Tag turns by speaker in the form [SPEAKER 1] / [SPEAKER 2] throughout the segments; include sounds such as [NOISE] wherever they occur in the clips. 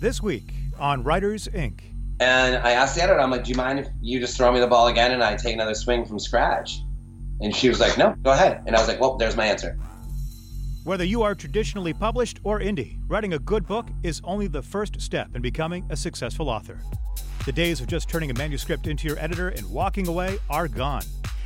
[SPEAKER 1] This week on Writers Inc.
[SPEAKER 2] And I asked the editor, I'm like, do you mind if you just throw me the ball again and I take another swing from scratch? And she was like, no, go ahead. And I was like, well, there's my answer.
[SPEAKER 1] Whether you are traditionally published or indie, writing a good book is only the first step in becoming a successful author. The days of just turning a manuscript into your editor and walking away are gone.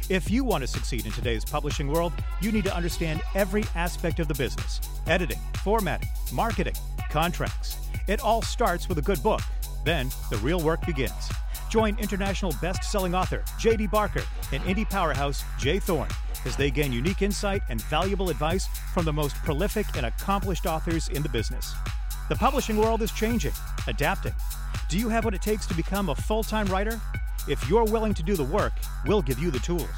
[SPEAKER 1] If you want to succeed in today's publishing world, you need to understand every aspect of the business editing, formatting, marketing, contracts. It all starts with a good book. Then the real work begins. Join international best selling author J.D. Barker and indie powerhouse J. Thorn as they gain unique insight and valuable advice from the most prolific and accomplished authors in the business. The publishing world is changing, adapting. Do you have what it takes to become a full time writer? If you're willing to do the work, we'll give you the tools.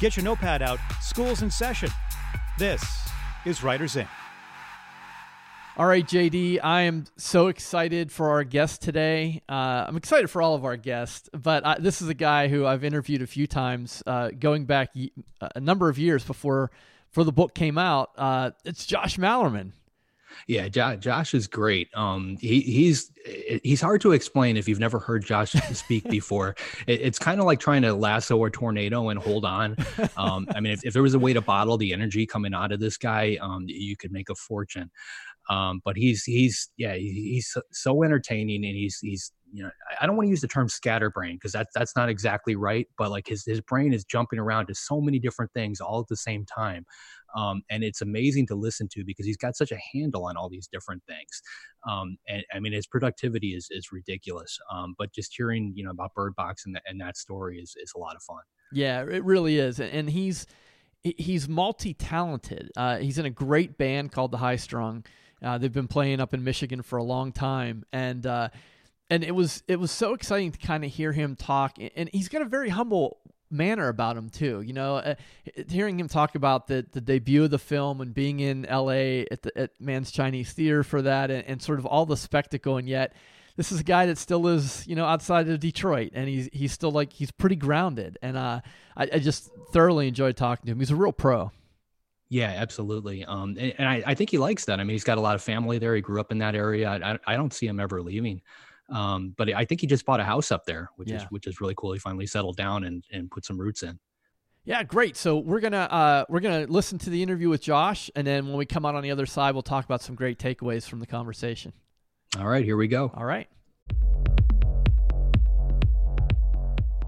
[SPEAKER 1] Get your notepad out, school's in session. This is Writers Inc.
[SPEAKER 3] All right, JD, I am so excited for our guest today. Uh, I'm excited for all of our guests, but I, this is a guy who I've interviewed a few times, uh, going back a number of years before before the book came out. Uh, it's Josh Malerman.
[SPEAKER 4] Yeah, Josh is great. Um, he, he's he's hard to explain if you've never heard Josh speak [LAUGHS] before. It, it's kind of like trying to lasso a tornado and hold on. Um, I mean, if, if, there was a way to bottle the energy coming out of this guy, um, you could make a fortune. Um, but he's he's yeah he's so entertaining and he's he's you know I don't want to use the term scatterbrain because that's that's not exactly right. But like his his brain is jumping around to so many different things all at the same time. Um, and it's amazing to listen to because he's got such a handle on all these different things. Um, and I mean, his productivity is is ridiculous. Um, but just hearing you know about Bird Box and, the, and that story is is a lot of fun.
[SPEAKER 3] Yeah, it really is, and he's he's multi talented. Uh, he's in a great band called the High Strung. Uh, they've been playing up in Michigan for a long time, and uh, and it was it was so exciting to kind of hear him talk. And he's got a very humble manner about him too. You know, uh, hearing him talk about the the debut of the film and being in L.A. at the at Mann's Chinese Theater for that, and, and sort of all the spectacle, and yet this is a guy that still lives, you know, outside of Detroit, and he's he's still like he's pretty grounded, and uh, I, I just thoroughly enjoyed talking to him. He's a real pro.
[SPEAKER 4] Yeah, absolutely. Um, and, and I, I, think he likes that. I mean, he's got a lot of family there. He grew up in that area. I, I don't see him ever leaving. Um, but I think he just bought a house up there, which yeah. is which is really cool. He finally settled down and and put some roots in.
[SPEAKER 3] Yeah, great. So we're gonna uh, we're gonna listen to the interview with Josh, and then when we come out on the other side, we'll talk about some great takeaways from the conversation.
[SPEAKER 4] All right, here we go.
[SPEAKER 3] All right.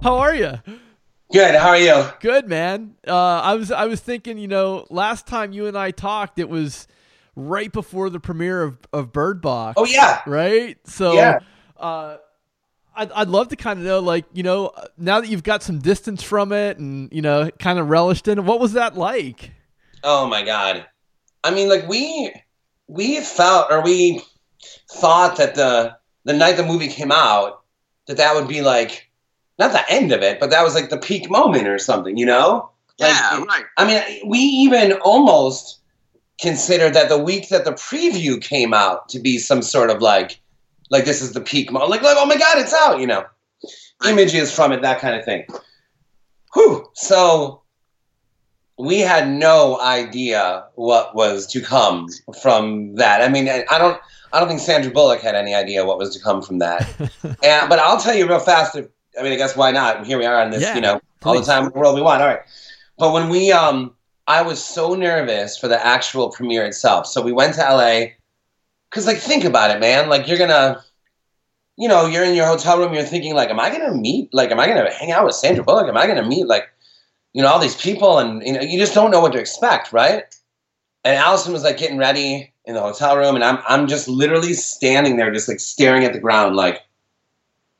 [SPEAKER 3] How are you?
[SPEAKER 2] Good. How are you?
[SPEAKER 3] Good, man. Uh, I was I was thinking, you know, last time you and I talked, it was right before the premiere of, of Bird Box.
[SPEAKER 2] Oh yeah.
[SPEAKER 3] Right. So yeah. Uh, I'd, I'd love to kind of know, like, you know, now that you've got some distance from it and you know, kind of relished in it, what was that like?
[SPEAKER 2] Oh my god. I mean, like we we felt or we thought that the the night the movie came out that that would be like not the end of it, but that was like the peak moment or something, you know?
[SPEAKER 5] Like, yeah, right.
[SPEAKER 2] I mean, we even almost considered that the week that the preview came out to be some sort of like, like this is the peak moment. Like, like oh my god, it's out, you know? Images from it, that kind of thing. Whew. So we had no idea what was to come from that. I mean, I don't, I don't think Sandra Bullock had any idea what was to come from that. [LAUGHS] and, but I'll tell you real fast. If, I mean, I guess why not? Here we are on this, yeah, you know, all the time in the world we want. All right. But when we, um, I was so nervous for the actual premiere itself. So we went to LA because, like, think about it, man. Like, you're gonna, you know, you're in your hotel room. You're thinking, like, am I gonna meet? Like, am I gonna hang out with Sandra Bullock? Am I gonna meet like, you know, all these people? And you know, you just don't know what to expect, right? And Allison was like getting ready in the hotel room, and I'm I'm just literally standing there, just like staring at the ground, like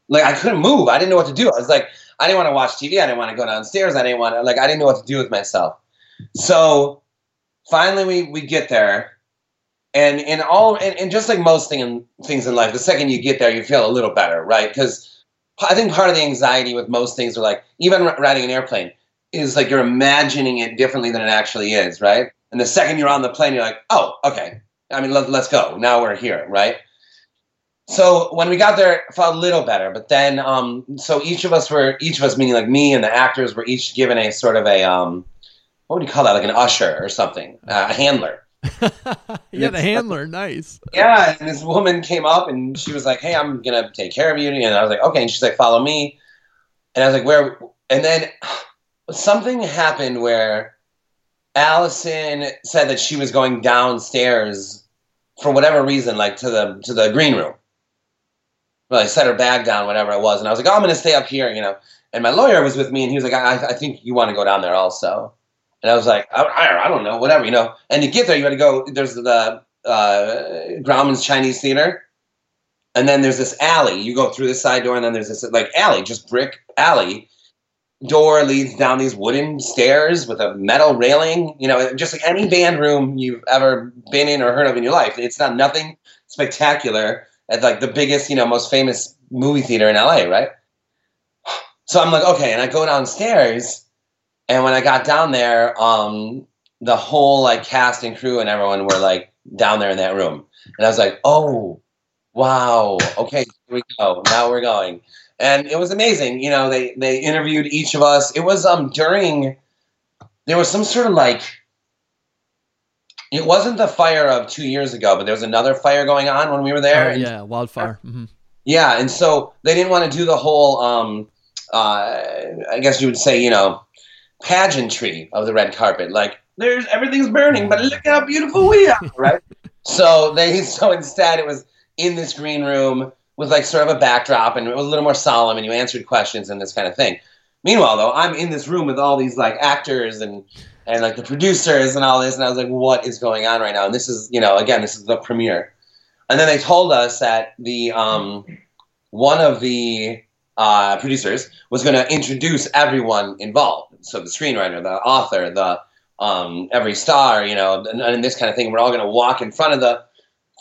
[SPEAKER 2] like I couldn't move. I didn't know what to do. I was like, I didn't want to watch TV. I didn't want to go downstairs. I didn't want to like I didn't know what to do with myself. So finally we we get there. And in all and, and just like most thing in, things in life, the second you get there, you feel a little better, right? Because I think part of the anxiety with most things are like even riding an airplane is like you're imagining it differently than it actually is, right? And the second you're on the plane, you're like, oh, okay. I mean, let, let's go. Now we're here, right? so when we got there, it felt a little better. But then, um, so each of us were, each of us, meaning like me and the actors, were each given a sort of a, um, what would you call that? Like an usher or something, uh, a handler, [LAUGHS]
[SPEAKER 3] had a handler, nice.
[SPEAKER 2] Yeah, and this woman came up and she was like, "Hey, I'm gonna take care of you," and I was like, "Okay," and she's like, "Follow me," and I was like, "Where?" And then [SIGHS] something happened where Allison said that she was going downstairs for whatever reason, like to the to the green room. Well, I set her bag down, whatever it was, and I was like, "Oh, I'm gonna stay up here," you know. And my lawyer was with me, and he was like, "I, I think you want to go down there also." And I was like, I, I, I don't know, whatever, you know. And to get there, you got to go. There's the uh, Grauman's Chinese Theater, and then there's this alley. You go through the side door, and then there's this like alley, just brick alley. Door leads down these wooden stairs with a metal railing. You know, just like any band room you've ever been in or heard of in your life. It's not nothing spectacular at like the biggest, you know, most famous movie theater in LA, right? So I'm like, okay, and I go downstairs, and when I got down there, um, the whole like cast and crew and everyone were like down there in that room, and I was like, oh, wow, okay, here we go, now we're going, and it was amazing. You know, they they interviewed each of us. It was um during there was some sort of like it wasn't the fire of two years ago, but there was another fire going on when we were there.
[SPEAKER 3] Oh, yeah, wildfire. Mm-hmm.
[SPEAKER 2] Yeah, and so they didn't want to do the whole, um, uh, I guess you would say, you know, pageantry of the red carpet. Like, there's everything's burning, but look how beautiful we are, [LAUGHS] right? so they, so instead, it was in this green room with like sort of a backdrop, and it was a little more solemn, and you answered questions and this kind of thing. Meanwhile, though, I'm in this room with all these like actors and and like the producers and all this, and I was like, what is going on right now? And this is, you know, again, this is the premiere. And then they told us that the um, one of the uh, producers was going to introduce everyone involved. So the screenwriter, the author, the um, every star, you know, and, and this kind of thing. We're all going to walk in front of the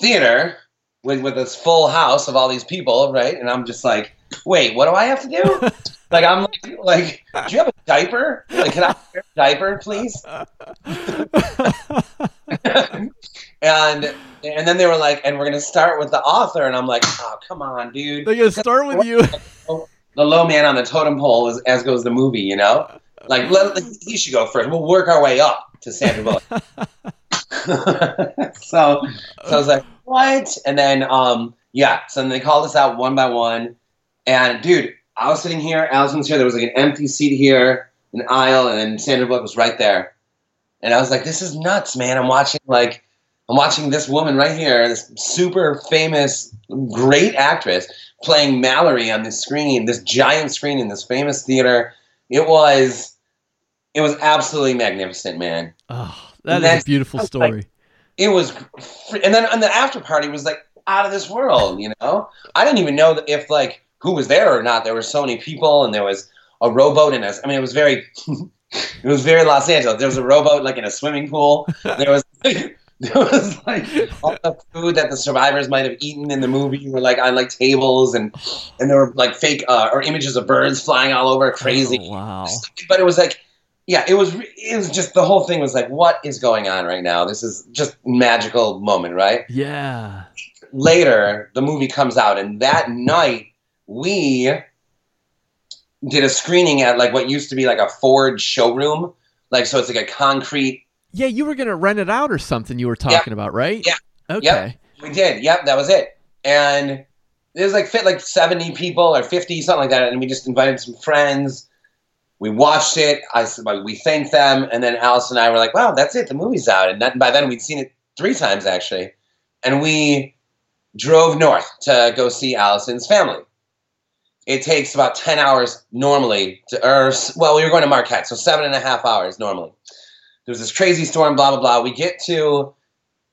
[SPEAKER 2] theater with with this full house of all these people, right? And I'm just like, wait, what do I have to do? [LAUGHS] like I'm like, like, do you have a diaper? Like, can I wear a diaper, please? [LAUGHS] and and then they were like, and we're gonna start with the author, and I'm like, oh come on, dude.
[SPEAKER 3] They're gonna start with you.
[SPEAKER 2] The low man on the totem pole, as, as goes the movie, you know. Like, let, he should go first. We'll work our way up to Sandra Bullock. [LAUGHS] [LAUGHS] so, so I was like, what? And then, um, yeah. So then they called us out one by one, and dude, I was sitting here, Allison's here. There was like an empty seat here, an aisle, and then Sandra Bullock was right there. And I was like, this is nuts, man. I'm watching like I'm watching this woman right here, this super famous, great actress, playing Mallory on this screen, this giant screen in this famous theater. It was, it was absolutely magnificent, man.
[SPEAKER 3] Oh, that is a beautiful story.
[SPEAKER 2] Like, it was, and then and the after party was like out of this world. You know, I didn't even know if like who was there or not. There were so many people, and there was a rowboat in us. I mean, it was very. [LAUGHS] it was very Los Angeles. There was a rowboat like in a swimming pool. There was [LAUGHS] [LAUGHS] there was like all the food that the survivors might have eaten in the movie were like on like tables and and there were like fake uh, or images of birds flying all over crazy.
[SPEAKER 3] Oh, wow.
[SPEAKER 2] But it was like yeah it was it was just the whole thing was like what is going on right now? This is just magical moment right?
[SPEAKER 3] Yeah.
[SPEAKER 2] Later the movie comes out and that night we did a screening at like what used to be like a ford showroom. Like so it's like a concrete
[SPEAKER 3] yeah, you were gonna rent it out or something. You were talking about, right?
[SPEAKER 2] Yeah.
[SPEAKER 3] Okay.
[SPEAKER 2] Yep. We did. Yep, that was it. And it was like fit like seventy people or fifty, something like that. And we just invited some friends. We watched it. I like, we thanked them, and then Alice and I were like, "Wow, that's it. The movie's out." And that, by then we'd seen it three times actually, and we drove north to go see Allison's family. It takes about ten hours normally to, or well, we were going to Marquette, so seven and a half hours normally there's this crazy storm, blah, blah, blah. We get to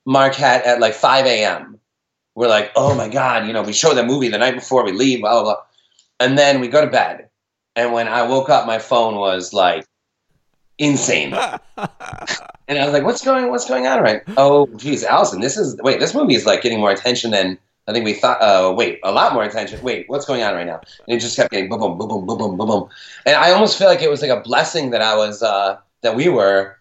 [SPEAKER 2] Marquette at like 5 a.m. We're like, oh my God, you know, we show the movie the night before we leave, blah, blah, blah. And then we go to bed. And when I woke up, my phone was like insane. [LAUGHS] and I was like, what's going, what's going on right? Oh, geez, Allison, this is, wait, this movie is like getting more attention than I think we thought, uh, wait, a lot more attention. Wait, what's going on right now? And it just kept getting boom, boom, boom, boom, boom, boom, boom, boom. And I almost feel like it was like a blessing that I was, uh, that we were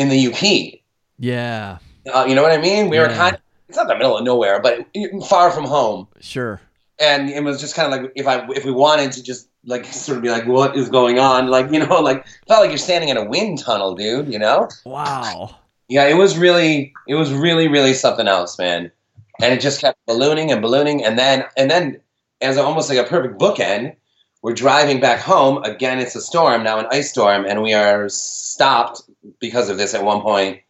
[SPEAKER 2] in the UP.
[SPEAKER 3] Yeah.
[SPEAKER 2] Uh, you know what I mean? We yeah. were kind of, it's not the middle of nowhere, but far from home.
[SPEAKER 3] Sure.
[SPEAKER 2] And it was just kind of like if I if we wanted to just like sort of be like, what is going on? Like you know, [LAUGHS] like felt like you're standing in a wind tunnel, dude. You know?
[SPEAKER 3] Wow.
[SPEAKER 2] Yeah, it was really, it was really, really something else, man. And it just kept ballooning and ballooning, and then, and then, as almost like a perfect bookend, we're driving back home. Again, it's a storm now, an ice storm, and we are stopped because of this at one point.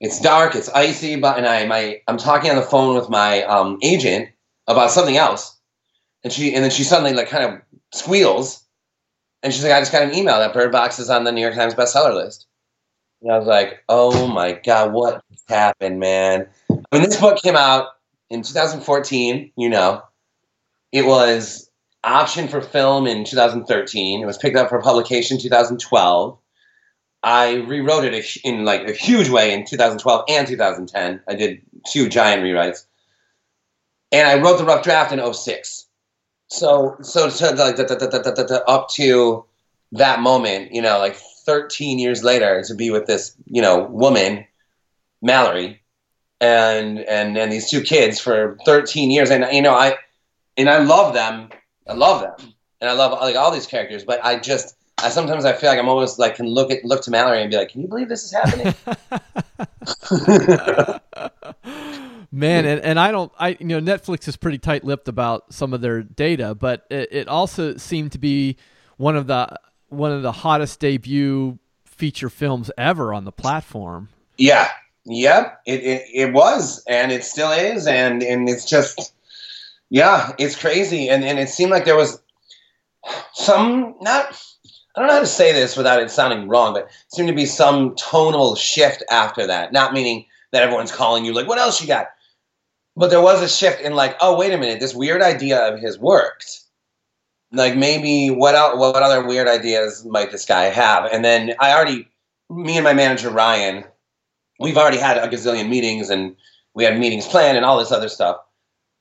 [SPEAKER 2] It's dark, it's icy, but and I, my, I'm talking on the phone with my um, agent about something else, and she, and then she suddenly like kind of squeals, and she's like, "I just got an email that Bird Box is on the New York Times bestseller list." And I was like, "Oh my god, what happened, man?" When this book came out in 2014, you know, it was optioned for film in 2013. It was picked up for publication 2012. I rewrote it in like a huge way in 2012 and 2010. I did two giant rewrites, and I wrote the rough draft in 06. So, so, so like up to that moment, you know, like 13 years later, to be with this, you know, woman, Mallory, and and and these two kids for 13 years, and you know, I and I love them. I love them, and I love like all these characters, but I just I sometimes I feel like I'm almost like can look at look to Mallory and be like, "Can you believe this is happening?" [LAUGHS] [LAUGHS]
[SPEAKER 3] Man, and, and I don't, I you know, Netflix is pretty tight-lipped about some of their data, but it, it also seemed to be one of the one of the hottest debut feature films ever on the platform.
[SPEAKER 2] Yeah, yep, it, it it was, and it still is, and and it's just, yeah, it's crazy, and and it seemed like there was some not I don't know how to say this without it sounding wrong, but seemed to be some tonal shift after that. Not meaning that everyone's calling you like, what else you got? But there was a shift in like, oh, wait a minute, this weird idea of his worked. Like maybe what else, what other weird ideas might this guy have? And then I already, me and my manager Ryan, we've already had a gazillion meetings and we had meetings planned and all this other stuff.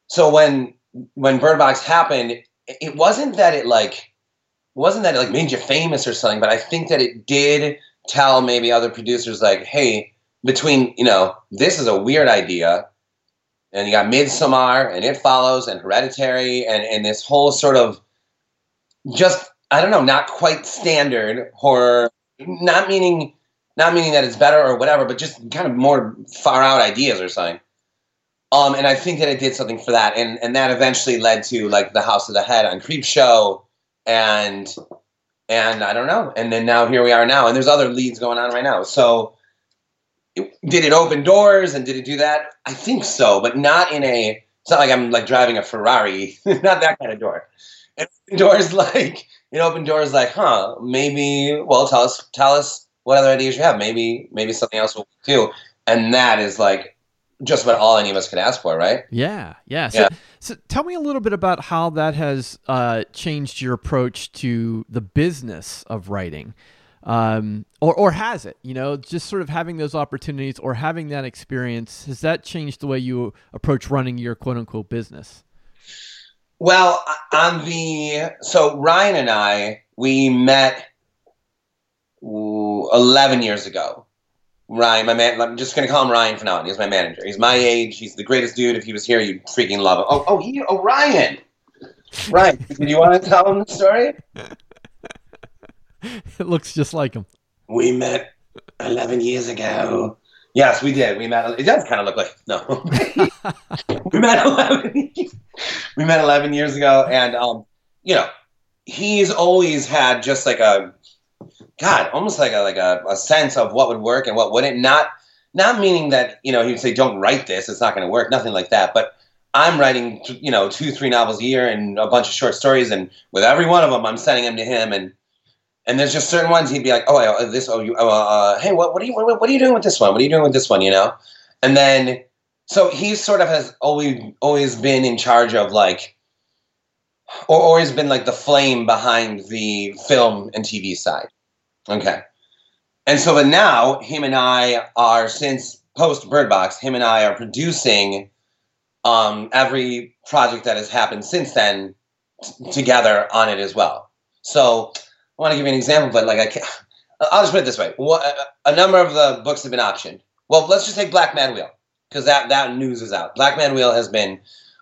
[SPEAKER 2] So when when Bird Box happened, it wasn't that it like wasn't that it like made you famous or something, but I think that it did tell maybe other producers like, hey, between you know this is a weird idea, and you got Midsommar and It Follows and Hereditary and and this whole sort of just I don't know, not quite standard horror, not meaning not meaning that it's better or whatever, but just kind of more far out ideas or something. Um, and I think that it did something for that, and and that eventually led to like the House of the Head on Creepshow and and I don't know. And then now here we are now, and there's other leads going on right now. So it, did it open doors and did it do that? I think so, but not in a. It's not like I'm like driving a Ferrari, [LAUGHS] not that kind of door. It doors [LAUGHS] like it opened doors like, huh? Maybe well, tell us tell us what other ideas you have. Maybe maybe something else will do. And that is like just about all any of us could ask for, right?
[SPEAKER 3] Yeah, yeah. So, yeah. so tell me a little bit about how that has uh, changed your approach to the business of writing, um, or or has it? You know, just sort of having those opportunities or having that experience has that changed the way you approach running your quote unquote business?
[SPEAKER 2] Well, on the so Ryan and I we met ooh, eleven years ago Ryan, my man. I'm just gonna call him Ryan for now. He's my manager. He's my age. He's the greatest dude. If he was here, you'd freaking love him. Oh, oh, he, oh, Ryan. Ryan, [LAUGHS] do you want to tell him the story? [LAUGHS]
[SPEAKER 3] it looks just like him.
[SPEAKER 2] We met 11 years ago. Yes, we did. We met. It does kind of look like no. [LAUGHS] we met 11. we met 11 years ago, and um, you know, he's always had just like a God, almost like a like a, a sense of what would work and what wouldn't. Not not meaning that you know he would say don't write this, it's not going to work, nothing like that. But I'm writing you know two three novels a year and a bunch of short stories, and with every one of them, I'm sending them to him and. And there's just certain ones he'd be like, oh, this, oh, you, oh, uh, hey, what, what are you, what, what are you doing with this one? What are you doing with this one? You know, and then so he sort of has always always been in charge of like or always been like the flame behind the film and TV side. Okay. And so, but now him and I are since post Bird Box, him and I are producing um, every project that has happened since then t- together on it as well. So I want to give you an example, but like I can't, I'll just put it this way: what, a number of the books have been optioned. Well, let's just take Black Mad Wheel because that that news is out. Black Mad Wheel has been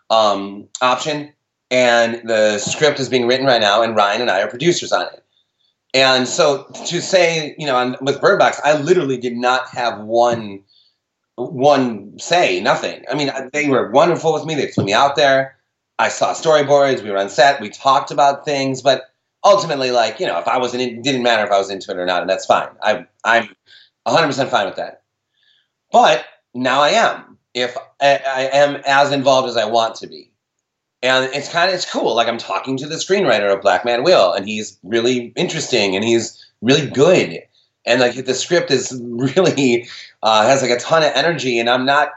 [SPEAKER 2] um, optioned, and the script is being written right now, and Ryan and I are producers on it And so to say, you know, with Bird Box, I literally did not have one one say, nothing. I mean, they were wonderful with me. They flew me out there. I saw storyboards. We were on set. We talked about things, but ultimately, like you know, if I wasn't, it didn't matter if I was into it or not, and that's fine. I, I'm 100 percent fine with that. But now I am. If I, I am as involved as I want to be, and it's kind of it's cool. Like I'm talking to the screenwriter of Black Mad Wheel, and he's really interesting and he's really good, and like the script is [LAUGHS] really uh, has like a ton of energy, and I'm not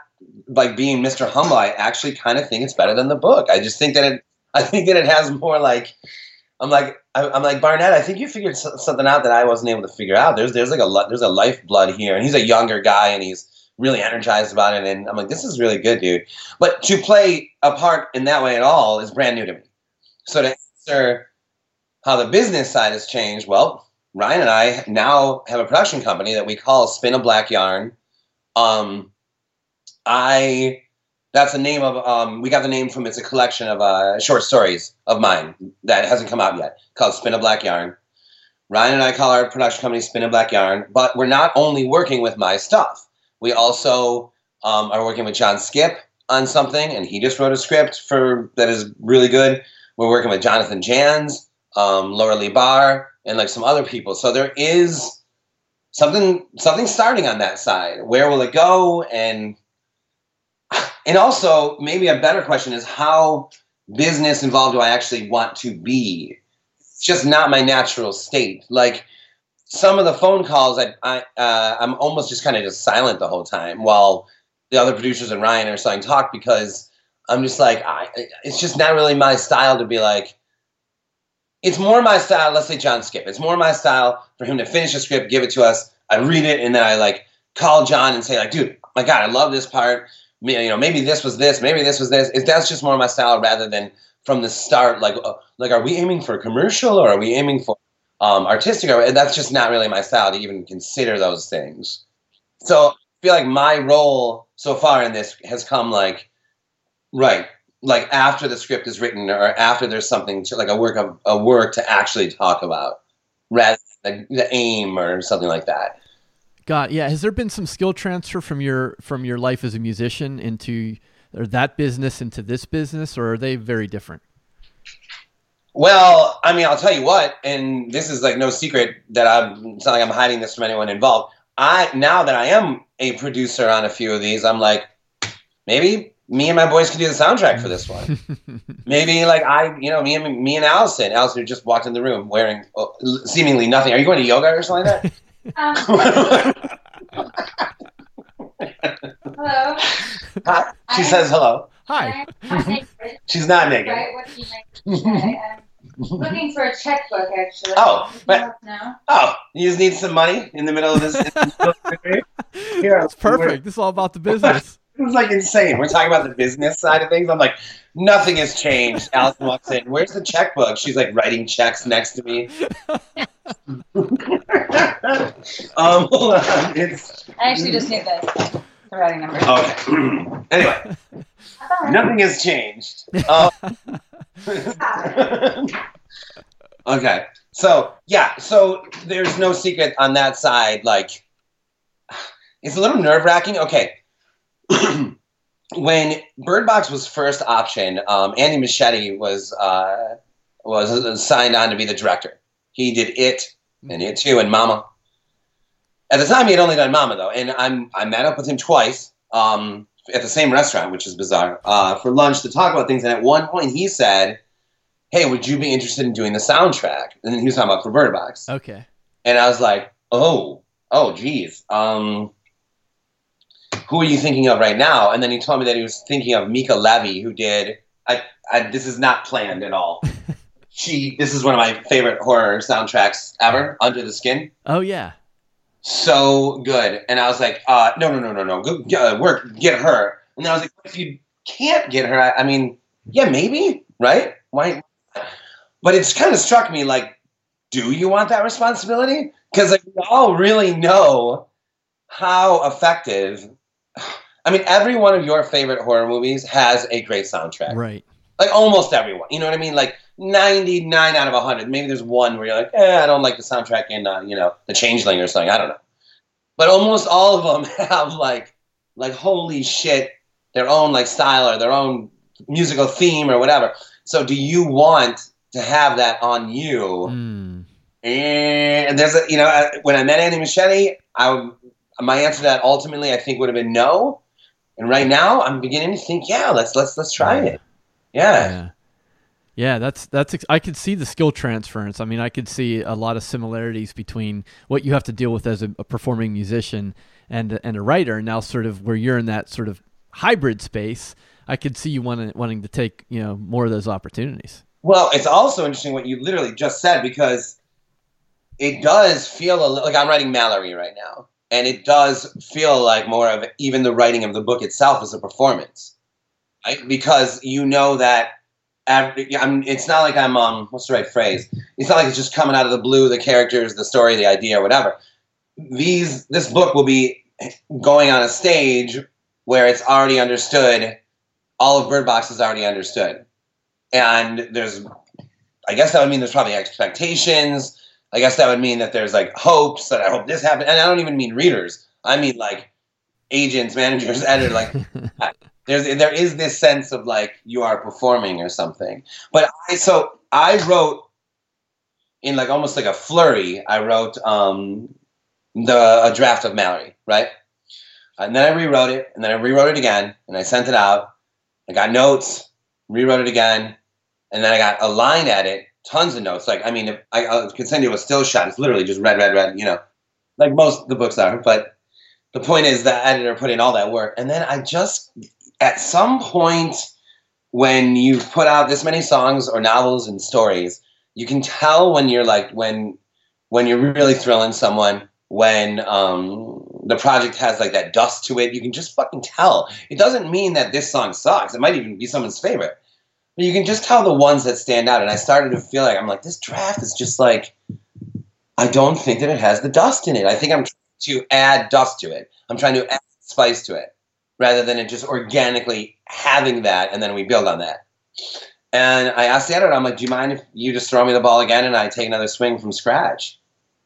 [SPEAKER 2] like being Mr. Humble. I actually kind of think it's better than the book. I just think that it. [LAUGHS] I think that it has more like. I'm like I'm like Barnett. I think you figured something out that I wasn't able to figure out. There's there's like a there's a lifeblood here, and he's a younger guy, and he's really energized about it. And I'm like, this is really good, dude. But to play a part in that way at all is brand new to me. So to answer how the business side has changed, well, Ryan and I now have a production company that we call Spin a Black Yarn. Um, I that's the name of um, we got the name from it's a collection of uh, short stories of mine that hasn't come out yet called Spin a Black Yarn. Ryan and I call our production company Spin a Black Yarn, but we're not only working with my stuff. We also um, are working with John Skipp on something, and he just wrote a script for that is really good. We're working with Jonathan Janz, um, Laura Lee Bahr, and like some other people. So there is something something starting on that side. Where will it go? And and also maybe a better question is how business involved do I actually want to be? It's just not my natural state. Like some of the phone calls, I, I uh, I'm almost just kind of just silent the whole time while the other producers and Ryan are starting to talk because I'm just like, I, it's just not really my style to be like. It's more my style. Let's say John Skipp. It's more my style for him to finish a script, give it to us. I read it, and then I like call John and say like, dude, my God, I love this part. You know, maybe this was this, maybe this was this. That's just more my style rather than from the start. Like, uh, like, are we aiming for a commercial or are we aiming for um, artistic, or that's just not really my style to even consider those things. So I feel like my role so far in this has come like, right, like after the script is written or after there's something to like a work of a work to actually talk about, rather than the, the aim or something like that.
[SPEAKER 3] God, yeah. Has there been some skill transfer from your from your life as a musician into or that business into this business, or are they very different?
[SPEAKER 2] Well, I mean, I'll tell you what, and this is like no secret that I'm. It's not like I'm hiding this from anyone involved. I now that I am a producer on a few of these, I'm like, maybe me and my boys could do the soundtrack for this one. [LAUGHS] maybe like I, you know, me and me and Allison. Allison just walked in the room wearing oh, seemingly nothing. Are you going to yoga or something like that? [LAUGHS]
[SPEAKER 5] Um, hello.
[SPEAKER 2] Hi. She I, says hello.
[SPEAKER 3] Hi.
[SPEAKER 2] She's not naked.
[SPEAKER 5] Right? What do you think? looking for a checkbook, actually.
[SPEAKER 2] Oh,
[SPEAKER 5] but, no.
[SPEAKER 2] Oh, you just need some money in the middle of this.
[SPEAKER 3] Here, [LAUGHS] it's perfect. This is all about the business. [LAUGHS]
[SPEAKER 2] It's like insane. We're talking about the business side of things. I'm like, nothing has changed. Allison walks in. Where's the checkbook? She's like writing checks next to me. [LAUGHS] um, hold on. It's...
[SPEAKER 5] I actually just need this. The writing number.
[SPEAKER 2] Okay. [CLEARS THROAT] anyway, nothing has changed. Um, [LAUGHS] okay. So yeah, so there's no secret on that side. Like, it's a little nerve wracking. Okay. [CLEARS THROAT] when Bird Box was first optioned, um, Andy Muschietti was uh, was signed on to be the director. He did it and it too and Mama. At the time, he had only done Mama though, and I'm I met up with him twice. Um, at the same restaurant, which is bizarre, uh, for lunch to talk about things. And at one point, he said, "Hey, would you be interested in doing the soundtrack?" And then he was talking about for Bird Box.
[SPEAKER 3] Okay.
[SPEAKER 2] And I was like, "Oh, oh, geez. Um, who are you thinking of right now?" And then he told me that he was thinking of Mica Levi, who did. I, I this is not planned at all. [LAUGHS] she. This is one of my favorite horror soundtracks ever. Under the Skin.
[SPEAKER 3] Oh yeah
[SPEAKER 2] so good. And I was like, uh, no, no, no, no, no, go, uh, work, get her. And then I was like, if you can't get her, I, I mean, yeah, maybe, right? Why? But it's kind of struck me like, do you want that responsibility? Because like we all really know how effective. I mean, every one of your favorite horror movies has a great soundtrack,
[SPEAKER 3] right?
[SPEAKER 2] Like almost everyone. You know what I mean? Like 99 out of 100. Maybe there's one where you're like, eh, I don't like the soundtrack in, uh, you know, The Changeling or something. I don't know. But almost all of them [LAUGHS] have like, like holy shit, their own like style or their own musical theme or whatever. So do you want to have that on you?
[SPEAKER 3] Mm.
[SPEAKER 2] And there's a, you know, uh, when I met Andy Muschietti, I my answer to that ultimately I think would have been no. And right now I'm beginning to think, yeah, let's let's let's try it. Yeah.
[SPEAKER 3] Yeah. Yeah, that's that's. I could see the skill transference. I mean, I could see a lot of similarities between what you have to deal with as a, a performing musician and and a writer. And now, sort of where you're in that sort of hybrid space, I could see you wanting wanting to take you know more of those opportunities.
[SPEAKER 2] Well, it's also interesting what you literally just said because it does feel a, li- like I'm writing Mallory right now, and it does feel like more of even the writing of the book itself is a performance, right? Because you know that I'm, it's not like I'm um what's the right phrase? It's not like it's just coming out of the blue, the characters, the story, the idea, or whatever. These this book will be going on a stage where it's already understood. All of Bird Box is already understood and there's i guess that would mean there's probably expectations i guess that would mean that there's like hopes that i hope this happens and i don't even mean readers i mean like agents managers editors like [LAUGHS] there's there is this sense of like you are performing or something but i so i wrote in like almost like a flurry i wrote um the a draft of mallory right and then i rewrote it and then i rewrote it again and i sent it out i got notes rewrote it again, and then I got a line edit, tons of notes. Like, I mean, I, I could send you a still shot. It's literally just red, red, red. You know, like most the books are. But the point is, the editor put in all that work, and then I just, at some point, when you've put out this many songs or novels and stories, you can tell when you're like when when you're really thrilling someone when um, the project has like that dust to it. You can just fucking tell. It doesn't mean that this song sucks. It might even be someone's favorite. But you can just tell the ones that stand out. And I started to feel like I'm like, this draft is just like I don't think that it has the dust in it. I think I'm trying to add dust to it. I'm trying to add spice to it rather than it just organically having that and then we build on that. And I asked the editor, I'm like, do you mind if you just throw me the ball again and I take another swing from scratch?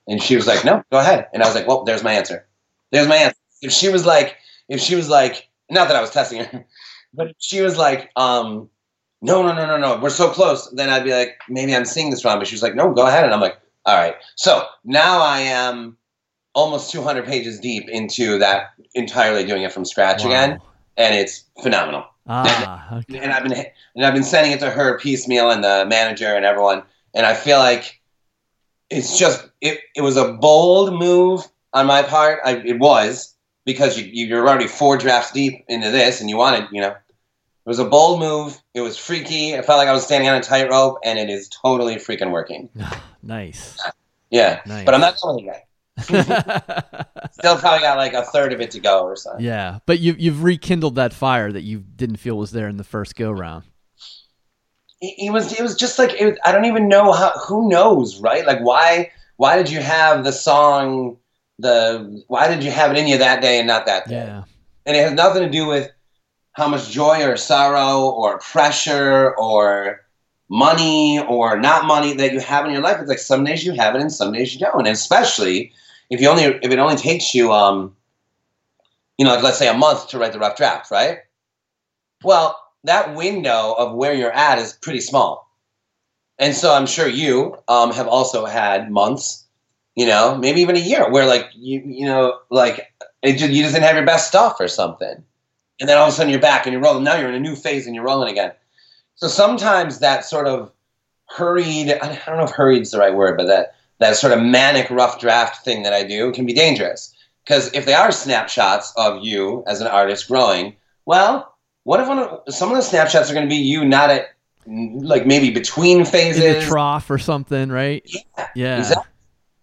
[SPEAKER 2] And she was like, no, go ahead. And I was like, well, there's my answer. There's my answer. If she was like, if she was like, not that I was testing her, [LAUGHS] but she was like, um, no, no, no, no, no, we're so close, then I'd be like, maybe I'm seeing this wrong. But she was like, no, go ahead. And I'm like, all right. So now I am almost 200 pages deep into that entirely doing it from scratch
[SPEAKER 3] Wow.
[SPEAKER 2] again. And it's phenomenal.
[SPEAKER 3] Ah, okay.
[SPEAKER 2] And I've been and I've been sending it to her piecemeal and the manager and everyone. And I feel like it's just it, it was a bold move on my part. I, it was because you, you're already four drafts deep into this, and you wanted, you know, it was a bold move. It was freaky. I felt like I was standing on a tightrope, and it is totally freaking working. [SIGHS]
[SPEAKER 3] nice.
[SPEAKER 2] Yeah,
[SPEAKER 3] Nice.
[SPEAKER 2] but I'm not done with it yet. [LAUGHS] Still probably got like a third of it to go or something.
[SPEAKER 3] yeah, but you've you've rekindled that fire that you didn't feel was there in the first go round.
[SPEAKER 2] it, it was it was just like it, I don't even know how who knows right like why why did you have the song the why did you have it in you that day and not that day
[SPEAKER 3] Yeah.
[SPEAKER 2] and it has nothing to do with how much joy or sorrow or pressure or money or not money that you have in your life it's like some days you have it and some days you don't and especially if you only if it only takes you um you know like let's say a month to write the rough draft right? Well that window of where you're at is pretty small. And so i'm sure you um, have also had months you know maybe even a year where like you you know like it you just didn't have your best stuff or something. And then all of a sudden you're back and you're rolling. Now you're in a new phase and you're rolling again. So sometimes that sort of hurried i don't know if hurried's the right word but that that sort of manic rough draft thing that i do can be dangerous because if they are snapshots of you as an artist growing well what if one of, some of the snapshots are going to be you not at like maybe between phases
[SPEAKER 3] In the trough or something, right?
[SPEAKER 2] Yeah,
[SPEAKER 3] Yeah.
[SPEAKER 2] exactly.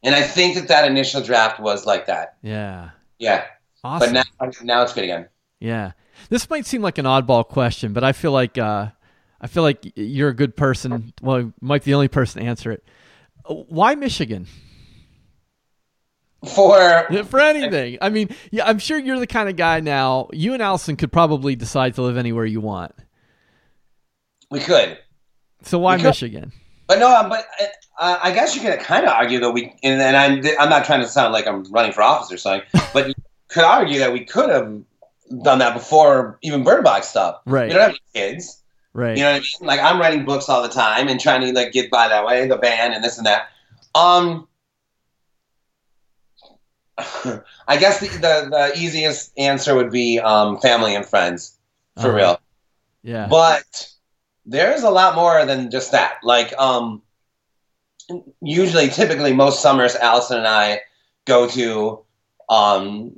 [SPEAKER 2] and i think that that initial draft was like that
[SPEAKER 3] Yeah.
[SPEAKER 2] yeah
[SPEAKER 3] Awesome.
[SPEAKER 2] but now now it's good again
[SPEAKER 3] Yeah. This might seem like an oddball question, but I feel like uh, I feel like you're a good person. Well, you might be the only person to answer it. Why Michigan?
[SPEAKER 2] for
[SPEAKER 3] For anything. I mean, yeah, I'm sure you're the kind of guy now. You and Allison could probably decide to live anywhere you want.
[SPEAKER 2] we could
[SPEAKER 3] So why
[SPEAKER 2] could-
[SPEAKER 3] Michigan?
[SPEAKER 2] But no, but uh, I guess you could kind of argue that we, and, and I'm, I'm not trying to sound like I'm running for office or something, [LAUGHS] but you could argue that we could have done that before even Bird Box stuff.
[SPEAKER 3] Right.
[SPEAKER 2] We don't have any kids.
[SPEAKER 3] Right.
[SPEAKER 2] You know what I mean? Like I'm writing books all the time and trying to like get by that way, the band and this and that. Um, [SIGHS] I guess the, the, the easiest answer would be um, family and friends, for
[SPEAKER 3] Uh-huh.
[SPEAKER 2] real.
[SPEAKER 3] yeah.
[SPEAKER 2] But there's a lot more than just that. Like, um, usually, typically, most summers, Allison and I go to, um,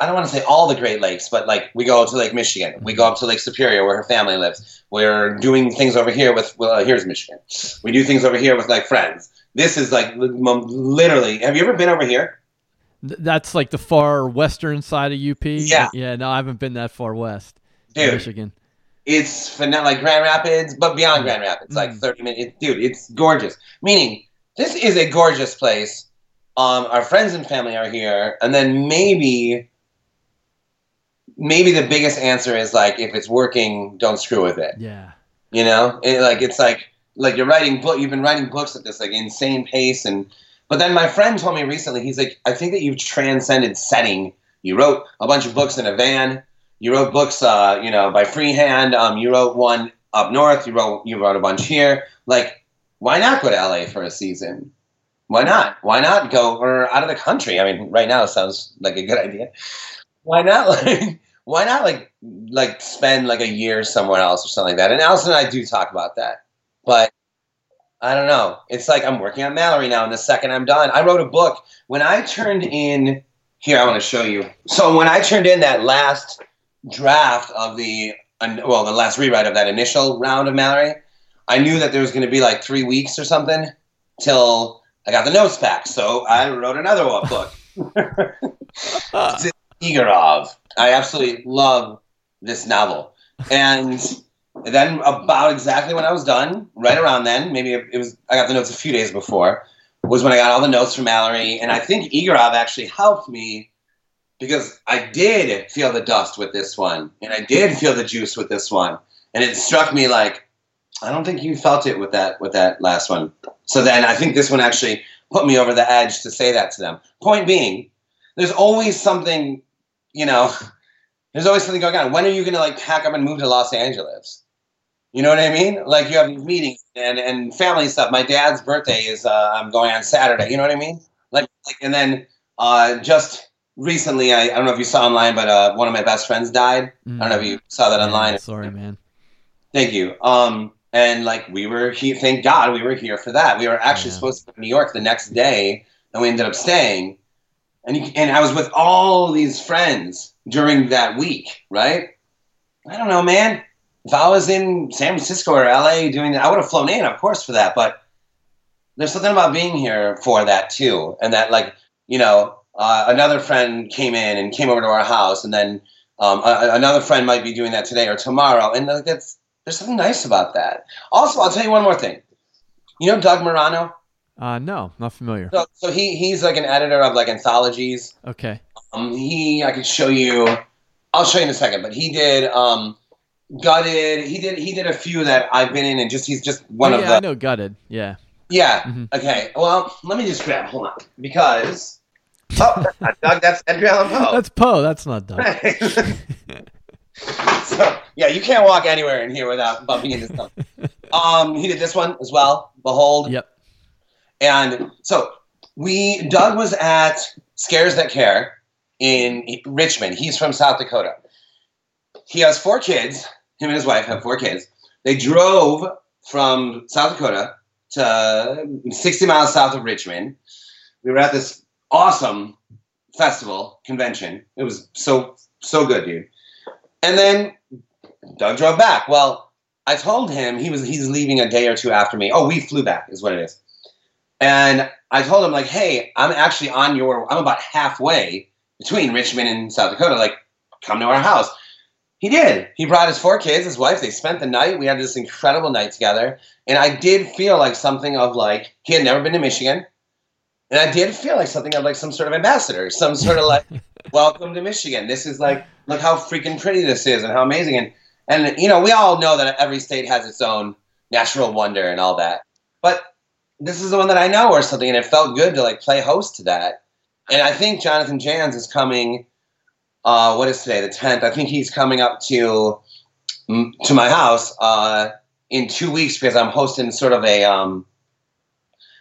[SPEAKER 2] I don't want to say all the Great Lakes, but like we go to Lake Michigan, we go up to Lake Superior where her family lives. We're doing things over here with, well, uh, here's Michigan. We do things over here with like friends. This is like literally. Have you ever been over here?
[SPEAKER 3] That's like the far western side of UP.
[SPEAKER 2] Yeah.
[SPEAKER 3] Yeah. No, I haven't been that far west.
[SPEAKER 2] Dude,
[SPEAKER 3] Michigan.
[SPEAKER 2] it's phenomenal, like Grand Rapids, but beyond Grand Rapids, like
[SPEAKER 3] Mm.
[SPEAKER 2] 30 minutes. Dude, it's gorgeous. Meaning, this is a gorgeous place. Um, our friends and family are here, and then maybe, maybe the biggest answer is like, if it's working, don't screw with it.
[SPEAKER 3] Yeah.
[SPEAKER 2] You know, it, like it's like like you're writing book. You've been writing books at this like insane pace, and but then my friend told me recently, he's like, I think that you've transcended setting. You wrote a bunch of books in a van. You wrote books, uh, you know, by freehand. Um, you wrote one up north. You wrote you wrote a bunch here. Like, why not go to LA for a season? Why not? Why not go or out of the country? I mean, right now it sounds like a good [LAUGHS] idea. Why not like why not like like spend like a year somewhere else or something like that? And Allison and I do talk about that, but I don't know. It's like I'm working on Mallory now, and the second I'm done, I wrote a book. When I turned in here, I want to show you. So when I turned in that last draft of the well, the last rewrite of that initial round of Mallory, I knew that there was going to be like three weeks or something till I got the notes back. So I wrote another book. [LAUGHS] [LAUGHS] Igorov. I absolutely love this novel. And then about exactly when I was done, right around then, maybe it was I got the notes a few days before, was when I got all the notes from Mallory. And I think Igorov actually helped me because I did feel the dust with this one, and I did feel the juice with this one. And it struck me like, I don't think you felt it with that with that last one. So then I think this one actually put me over the edge to say that to them. Point being, there's always something, you know, there's always something going on. When are you going to like pack up and move to Los Angeles? You know what I mean? Like you have these meetings and, and family stuff. My dad's birthday is uh, I'm going on Saturday. You know what I mean? Like, like and then uh, just recently, I, I don't know if you saw online, but uh, one of my best friends died. I don't know if you saw that online.
[SPEAKER 3] Sorry, man.
[SPEAKER 2] Thank you. Um, and like we were here, thank God we were here for that. We were actually
[SPEAKER 3] Yeah.
[SPEAKER 2] supposed to go to New York the next day, and we ended up staying. And you, and I was with all these friends during that week, right? I don't know, man. If I was in San Francisco or LA doing that, I would have flown in, of course, for that. But there's something about being here for that too, and that like you know, uh, another friend came in and came over to our house, and then um, a, another friend might be doing that today or tomorrow, and that's there's something nice about that. Also, I'll tell you one more thing. You know Doug Murano?
[SPEAKER 3] Uh, no, not familiar.
[SPEAKER 2] So, so he he's like an editor of like anthologies.
[SPEAKER 3] Okay.
[SPEAKER 2] Um, he I could show you. I'll show you in a second. But he did um, gutted. He did he did a few that I've been in, and just he's just one
[SPEAKER 3] Oh,
[SPEAKER 2] of
[SPEAKER 3] yeah,
[SPEAKER 2] the
[SPEAKER 3] I know gutted. Yeah.
[SPEAKER 2] yeah.
[SPEAKER 3] Mm-hmm.
[SPEAKER 2] Okay. Well, let me just grab. Hold on, because oh, that's not Doug. That's Edgar Allan Poe. [LAUGHS]
[SPEAKER 3] That's Poe. That's not Doug. [LAUGHS]
[SPEAKER 2] so yeah, you can't walk anywhere in here without bumping into something. [LAUGHS] Um, he did this one as well. Behold.
[SPEAKER 3] Yep.
[SPEAKER 2] And so we Doug was at Scares That Care in Richmond. He's from South Dakota. He has four kids. Him and his wife have four kids. They drove from South Dakota to 60 miles south of Richmond. We were at this awesome festival convention. It was so so good, dude. And then Doug drove back. Well, I told him he was he's leaving a day or two after me. Oh, we flew back is what it is. And I told him like, hey, I'm actually on your. I'm about halfway between Richmond and South Dakota. Like, come to our house. He did. He brought his four kids, his wife. They spent the night. We had this incredible night together. And I did feel like something of like he had never been to Michigan, and I did feel like something of like some sort of ambassador, some sort of like, [LAUGHS] welcome to Michigan. This is like, look how freaking pretty this is, and how amazing. And and you know, we all know that every state has its own natural wonder and all that. But this is the one that I know or something, and it felt good to like play host to that. And I think Jonathan Janz is coming. Uh, what is today? The tenth. I think he's coming up to mm, to my house uh, in two weeks because I'm hosting sort of a um,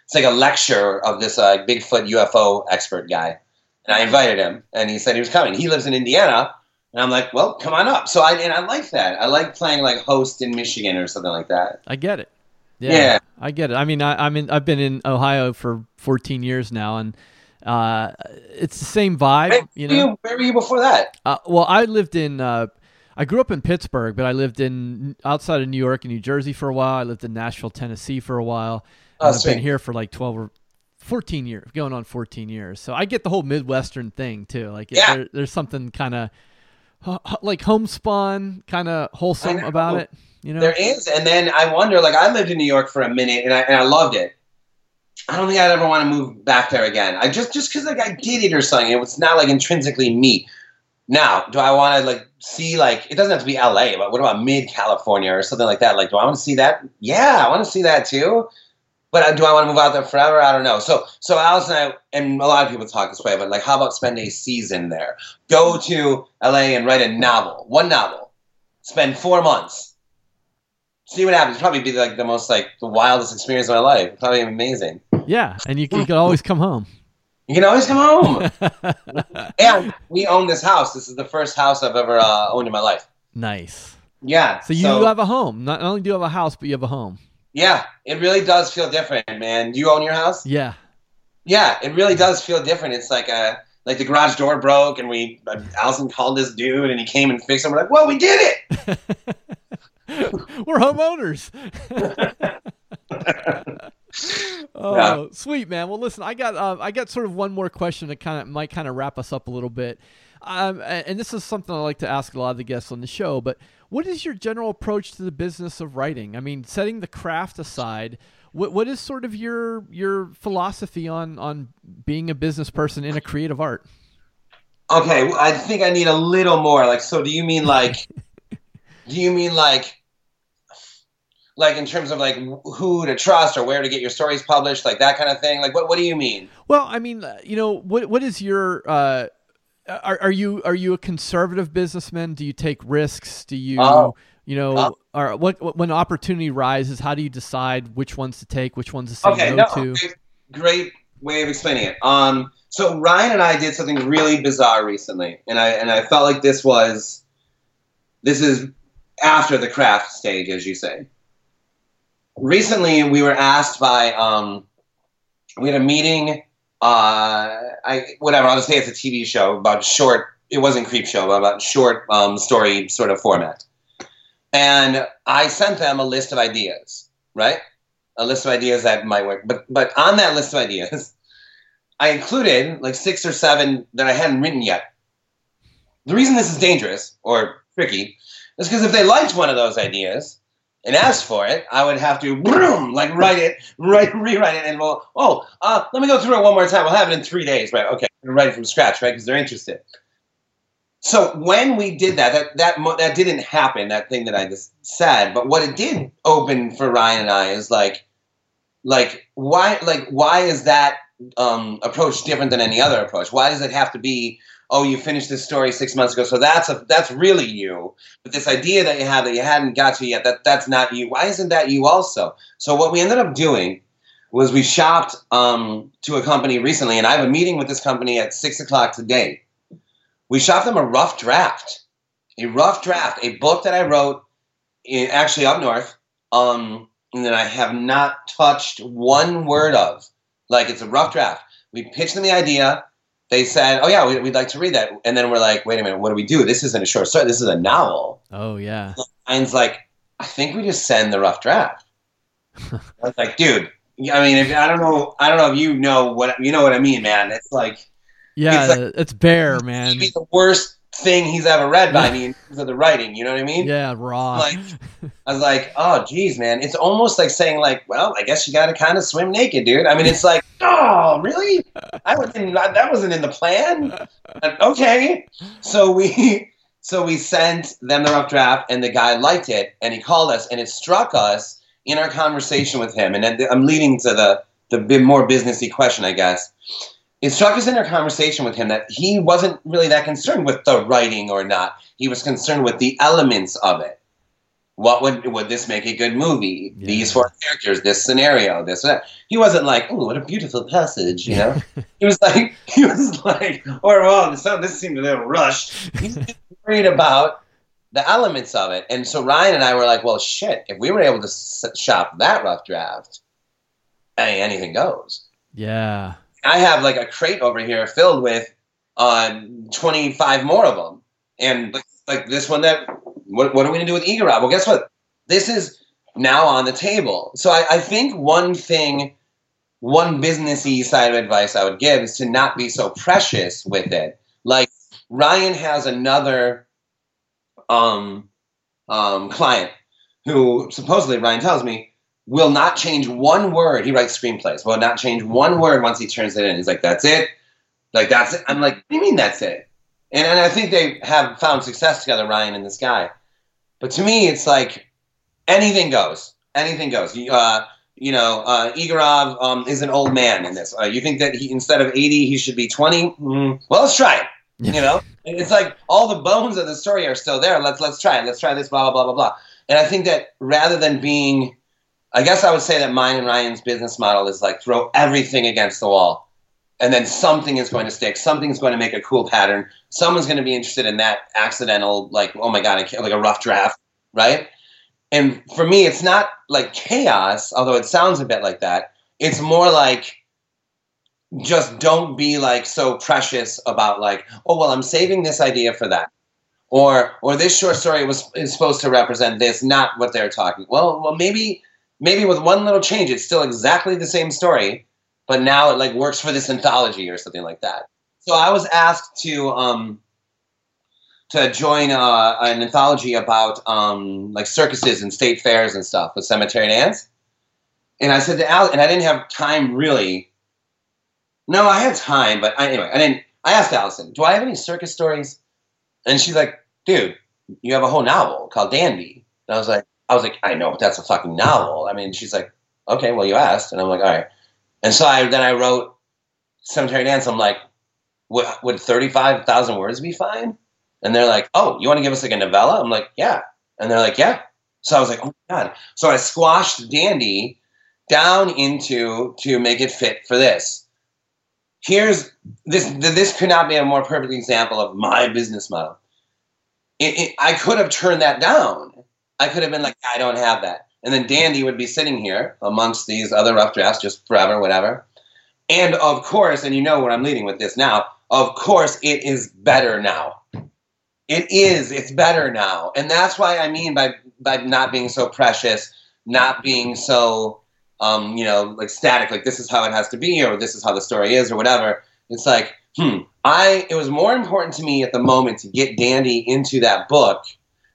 [SPEAKER 2] it's like a lecture of this uh, Bigfoot UFO expert guy, and I invited him, and he said he was coming. He lives in Indiana, and I'm like, well, come on up. So I and I like that. I like playing like host in Michigan or something like that.
[SPEAKER 3] I get it. Yeah,
[SPEAKER 2] Yeah.
[SPEAKER 3] I get it. I mean, I, I mean, I've been in Ohio for 14 years now, and uh, it's the same vibe.
[SPEAKER 2] Where,
[SPEAKER 3] you
[SPEAKER 2] were
[SPEAKER 3] know,
[SPEAKER 2] you, where were you before that?
[SPEAKER 3] Uh, well, I lived in. Uh, I grew up in Pittsburgh, but I lived in outside of New York and New Jersey for a while. I lived in Nashville, Tennessee for a while.
[SPEAKER 2] Oh,
[SPEAKER 3] I've been here for like twelve or fourteen years, going on fourteen years. So I get the whole Midwestern thing too. Like,
[SPEAKER 2] Yeah.
[SPEAKER 3] there, there's something kind of like homespun, kind of wholesome about it. You know,
[SPEAKER 2] There is, and then I wonder. Like I lived in New York for a minute, and I and I loved it. I don't think I'd ever want to move back there again. I just just because like I did it or something. It was not like intrinsically me. Now, do I want to like see like it doesn't have to be L.A., but what about mid California or something like that? Like, do I want to see that? Yeah, I want to see that too. But uh, do I want to move out there forever? I don't know. So, so Alice and I, and a lot of people talk this way, but like, how about spend a season there? Go to LA and write a novel, one novel. Spend four months. See what happens. Probably be like the most like the wildest experience of my life. Probably amazing.
[SPEAKER 3] yeah, and you, you could always come home.
[SPEAKER 2] You can always come home. [LAUGHS] and we own this house. This is the first house I've ever uh, owned in my life.
[SPEAKER 3] nice.
[SPEAKER 2] Yeah.
[SPEAKER 3] So you have a home. Not only do you have a house, but you have a home.
[SPEAKER 2] yeah, it really does feel different, man. Do you own your house?
[SPEAKER 3] Yeah.
[SPEAKER 2] Yeah, it really does feel different. It's like a like the garage door broke, and we uh, Allison called this dude, and he came and fixed it. We're like, well, we did it. [LAUGHS] [LAUGHS]
[SPEAKER 3] We're homeowners. [LAUGHS] oh,
[SPEAKER 2] Yeah.
[SPEAKER 3] sweet man. Well, listen, I got uh, I got sort of one more question that kind of might kind of wrap us up a little bit. Um, and this is something I like to ask a lot of the guests on the show. But what is your general approach to the business of writing? I mean, setting the craft aside, what what is sort of your your philosophy on on being a business person in a creative art?
[SPEAKER 2] Okay, I think I need a little more. Like, so do you mean like, [LAUGHS] do you mean like, like in terms of like who to trust or where to get your stories published, like that kind of thing? Like, what what do you mean?
[SPEAKER 3] Well, I mean, uh, you know, what what is your uh, are are you are you a conservative businessman? Do you take risks? Do you
[SPEAKER 2] Oh.
[SPEAKER 3] you know,
[SPEAKER 2] Oh.
[SPEAKER 3] or what, what when opportunity rises? How do you decide which ones to take, which ones to say
[SPEAKER 2] Okay,
[SPEAKER 3] no,
[SPEAKER 2] no,
[SPEAKER 3] to?
[SPEAKER 2] great, great way of explaining it. Um, so Ryan and I did something really bizarre recently, and I and I felt like this was, this is after the craft stage, as you say. Recently, we were asked by, um, we had a meeting. Uh, I whatever I'll just say it's a TV show about short. It wasn't Creepshow, but about short um, story sort of format. And I sent them a list of ideas, right? a list of ideas that might work. But but on that list of ideas, [LAUGHS] I included like six or seven that I hadn't written yet. The reason this is dangerous or tricky is because if they liked one of those ideas and asked for it, I would have to boom, like write it, write, rewrite it, and well, oh, uh, let me go through it one more time. We'll have it in three days, right? Okay, write it from scratch, right? Because they're interested. So when we did that, that that that didn't happen. That thing that I just said, but what it did open for Ryan and I is like, like why, like why is that um, approach different than any other approach? Why does it have to be? Oh, you finished this story six months ago, so that's a that's really you. But this idea that you have that you hadn't got to yet, that that's not you. Why isn't that you also? So what we ended up doing was we shopped um, to a company recently, and I have a meeting with this company at six o'clock today we shopped them a rough draft, a rough draft, a book that I wrote in, actually up north, um, and that I have not touched one word of. Like it's a rough draft. We pitched them the idea. They said, "Oh yeah, we, we'd like to read that," and then we're like, "Wait a minute, what do we do? This isn't a short story. This is a novel."
[SPEAKER 3] Oh yeah,
[SPEAKER 2] Ryan's like, "I think we just send the rough draft." I was like, "Dude, I mean, if, I don't know, I don't know if you know what you know what I mean, man. It's like."
[SPEAKER 3] yeah.
[SPEAKER 2] It's like-
[SPEAKER 3] it's bare, man.
[SPEAKER 2] The worst thing he's ever read by me in terms of the writing. You know what I mean?
[SPEAKER 3] Yeah, raw.
[SPEAKER 2] Like, [LAUGHS] I was like, oh, geez, man. It's almost like saying, like, well, I guess you got to kind of swim naked, dude. I mean, it's like, [LAUGHS] oh, really? I was that wasn't in the plan. But, okay, so we [LAUGHS] so we sent them the rough draft, and the guy liked it, and he called us, and it struck us in our conversation with him, and I'm leading to the the bit more businessy question, I guess. It struck us in our conversation with him that he wasn't really that concerned with the writing or not. He was concerned with the elements of it. What would would this make a good movie?
[SPEAKER 3] Yeah.
[SPEAKER 2] These four characters, this scenario, this that. He wasn't like, oh, what a beautiful passage, you know. [LAUGHS] he was like, [LAUGHS] he was like, or well, this, oh, this seemed a little rushed. He's [LAUGHS] worried about the elements of it. And so Ryan and I were like, well, shit, if we were able to s- shop that rough draft, hey, anything goes.
[SPEAKER 3] Yeah.
[SPEAKER 2] I have like a crate over here filled with uh, 25 more of them. And like, this one that, what, what are we going to do with Igorov? Well, guess what? This is now on the table. So I, I think one thing, one businessy side of advice I would give is to not be so precious with it. Like Ryan has another um, um, client who supposedly Ryan tells me will not change one word. He writes screenplays. Will not change one word once he turns it in. He's like, "That's it." Like that's it. I'm like, "What do you mean that's it?" And and I think they have found success together, Ryan and this guy. But to me, it's like anything goes. Anything goes. You, uh, you know, uh, Igorov um, is an old man in this. Uh, you think that he instead of 80, he should be 20? Mm, well, let's try it. You know, it's like all the bones of the story are still there. Let's let's try it. Let's try this. Blah blah blah blah blah. And I think that rather than being, I guess I would say that mine and Ryan's business model is like throw everything against the wall, and then something is going to stick. Something's going to make a cool pattern. Someone's going to be interested in that accidental, like oh my god, like a rough draft, right? And for me, it's not like chaos, although it sounds a bit like that. It's more like just don't be like so precious about like, oh well, I'm saving this idea for that. Or or this short story was is supposed to represent this, not what they're talking. Well, well maybe maybe with one little change, it's still exactly the same story, but now it like works for this anthology or something like that. So I was asked to um to join uh, an anthology about um, like circuses and state fairs and stuff with Cemetery Dance. And I said to Al, and I didn't have time really. No, I had time, but I, anyway, I didn't. I asked Allison, "Do I have any circus stories?" And she's like, "Dude, you have a whole novel called Dandy." And I was like, "I was like, I know, but that's a fucking novel." I mean, she's like, "Okay, well, you asked," and I'm like, "All right." And so I then I wrote Cemetery Dance. I'm like, "Would would thirty five thousand words be fine?" And they're like, "Oh, you want to give us like a novella?" I'm like, "Yeah." And they're like, "Yeah." So I was like, "Oh my god!" So I squashed Dandy down into to make it fit for this. Here's this. This could not be a more perfect example of my business model. It, it, I could have turned that down. I could have been like, "I don't have that," and then Dandy would be sitting here amongst these other rough drafts, just forever, whatever. And of course, and you know where I'm leading with this now. Of course, it is better now. It is. It's better now, and that's why I mean by by not being so precious, not being so, um, you know, like static. Like this is how it has to be, or this is how the story is, or whatever. It's like, hmm. I. It was more important to me at the moment to get Dandy into that book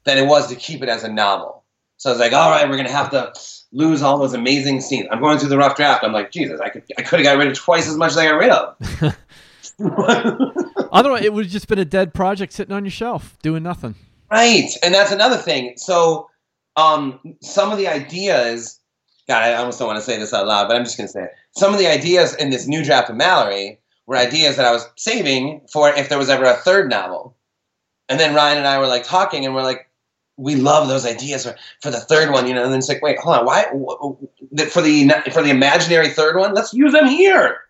[SPEAKER 2] than it was to keep it as a novel. So I was like, all right, we're gonna have to lose all those amazing scenes. I'm going through the rough draft. I'm like, Jesus, I could I could have got rid of twice as much as I got rid of. [LAUGHS] [LAUGHS]
[SPEAKER 3] Don't. It would have just been a dead project sitting on your shelf doing nothing.
[SPEAKER 2] Right, and that's another thing. So, um, some of the ideas, God, I almost don't want to say this out loud, but I'm just going to say it. Some of the ideas in this new draft of Malorie were ideas that I was saving for if there was ever a third novel. And then Ryan and I were like talking, and we're like, we love those ideas for, for the third one, you know. And then it's like, wait, hold on, why wh- for the for the imaginary third one? Let's use them here.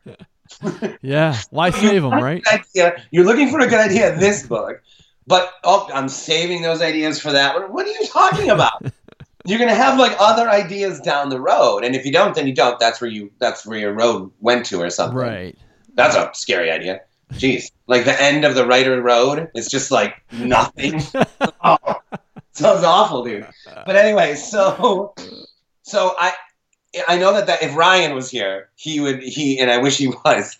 [SPEAKER 3] Yeah. Why [LAUGHS] save them, right?
[SPEAKER 2] idea. You're looking for a good idea in this book, but oh, I'm saving those ideas for that. What, what are you talking about? [LAUGHS] You're gonna have like other ideas down the road, and if you don't, then you don't. That's where you. That's where your road went to, or something.
[SPEAKER 3] Right.
[SPEAKER 2] That's a scary idea. Jeez, like the end of the writer road. It's just like nothing. [LAUGHS] oh, sounds awful, dude. But anyway, so so I I know that, that if Ryan was here, he would he and I wish he was,